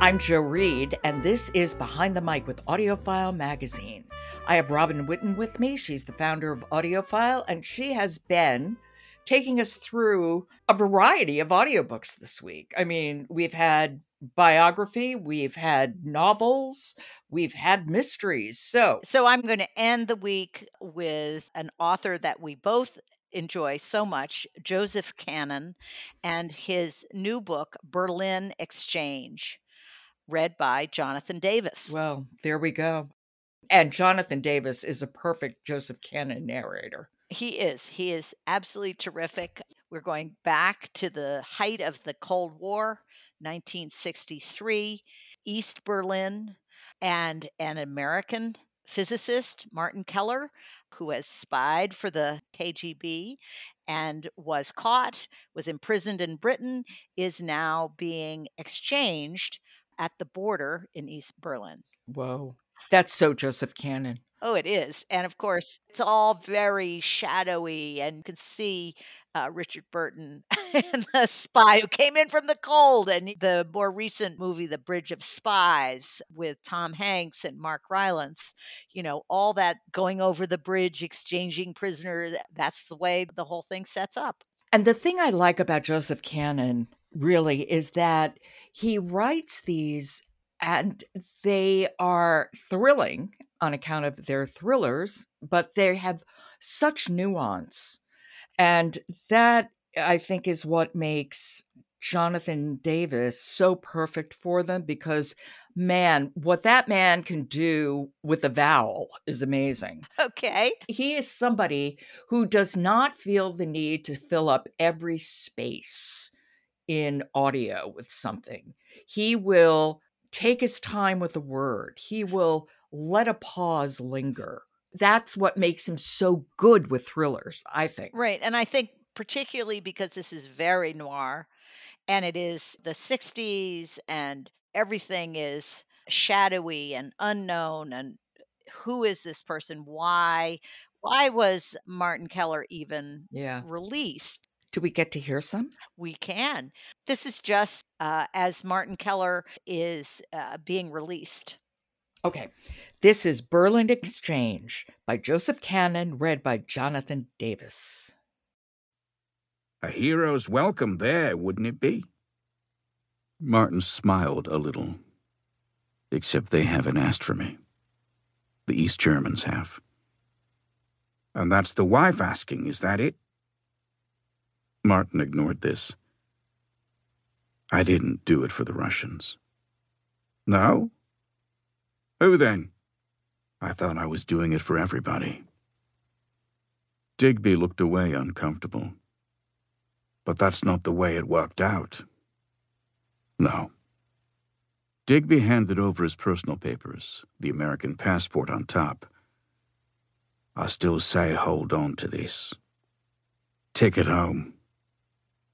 I'm Joe Reed, and this is Behind the Mic with AudioFile Magazine. I have Robin Whitten with me. She's the founder of AudioFile, and she has been taking us through a variety of audiobooks this week. I mean, we've had biography, we've had novels, we've had mysteries. So, So I'm going to end the week with an author that we both enjoy so much, Joseph Kanon, and his new book, Berlin Exchange, read by Jonathan Davis. well, there we go. And Jonathan Davis is a perfect Joseph Kanon narrator. He is. He is absolutely terrific. We're going back to the height of the Cold War, 1963, East Berlin, and an American physicist, Martin Keller, who has spied for the KGB and was caught, was imprisoned in Britain, is now being exchanged at the border in East Berlin. Whoa. That's so Joseph Kanon. Oh, it is. And of course, it's all very shadowy, and you can see uh, Richard Burton and the spy who came in from the cold, and the more recent movie, The Bridge of Spies, with Tom Hanks and Mark Rylance. You know, all that going over the bridge, exchanging prisoners. That's the way the whole thing sets up. And the thing I like about Joseph Kanon really is that he writes these and they are thrilling on account of their thrillers, but they have such nuance. And that I think is what makes Jonathan Davis so perfect for them because man, what that man can do with a vowel is amazing. Okay. He is somebody who does not feel the need to fill up every space in audio with something. He will take his time with a word, he will let a pause linger. That's what makes him so good with thrillers, I think. Right. And I think, particularly because this is very noir and it is the 60s and everything is shadowy and unknown and who is this person why why was martin keller even Yeah. released Do we get to hear some? we can this is just uh, as martin keller is uh, being released Okay. This is Berlin Exchange by Joseph Kanon, read by Jonathan Davis. A hero's welcome there, wouldn't it be? Martin smiled a little. Except they haven't asked for me. The East Germans have. And that's the wife asking, is that it? Martin ignored this. I didn't do it for the Russians. No? Who then? I thought I was doing it for everybody. Digby looked away uncomfortable. But that's not the way it worked out. No. Digby handed over his personal papers, the American passport on top. I still say hold on to this. Take it home.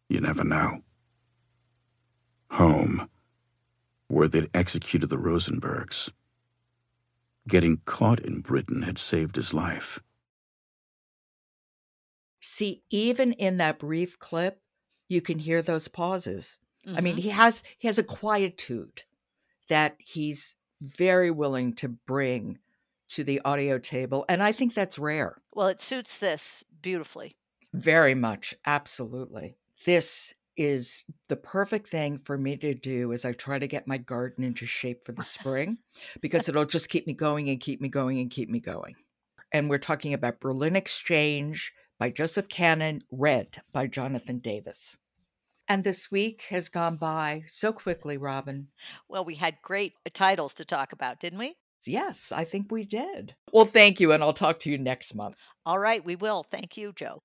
You never know. Home, where they'd executed the Rosenbergs. Getting caught in Britain had saved his life. See, even in that brief clip, you can hear those pauses. I mean, Mhm. he has he has a quietude that he's very willing to bring to the audio table, and I think that's rare. well it suits this beautifully Very much. Absolutely. This is the perfect thing for me to do as I try to get my garden into shape for the spring because it'll just keep me going and keep me going and keep me going. And we're talking about Berlin Exchange by Joseph Kanon, read by Jonathan Davis. And this week has gone by so quickly, Robin. Well, we had great titles to talk about, didn't we? Yes, I think we did. Well, thank you, and I'll talk to you next month. All right, we will. Thank you, Jo.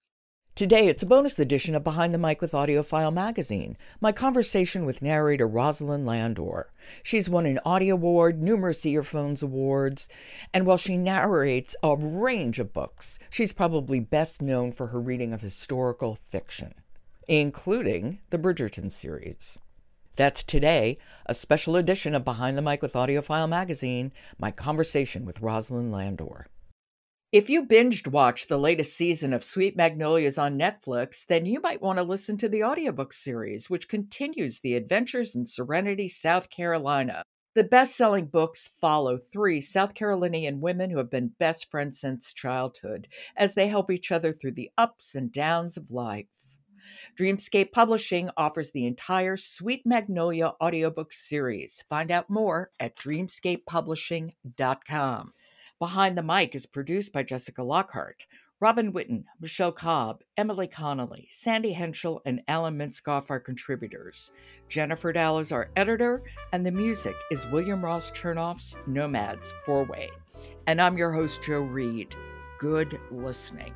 Today, it's a bonus edition of Behind the Mic with AudioFile magazine, my conversation with narrator Rosalind Landor. She's won an Audie Award, numerous Earphones Awards, and while she narrates a range of books, she's probably best known for her reading of historical fiction, including the Bridgerton series. That's today, a special edition of Behind the Mic with AudioFile magazine, my conversation with Rosalind Landor. If you binged watch the latest season of Sweet Magnolias on Netflix, then you might want to listen to the audiobook series, which continues the adventures in Serenity, South Carolina. The best selling books follow three South Carolinian women who have been best friends since childhood as they help each other through the ups and downs of life. Dreamscape Publishing offers the entire Sweet Magnolia audiobook series. Find out more at dreamscapepublishing.com. Behind the Mic is produced by Jessica Lockhart. Robin Whitten, Michelle Cobb, Emily Connolly, Sandy Henschel, and Alan Minskoff are contributors. Jennifer Dow is our editor, and the music is William Ross Chernoff's Nomads Four Way. And I'm your host, Joe Reed. Good listening.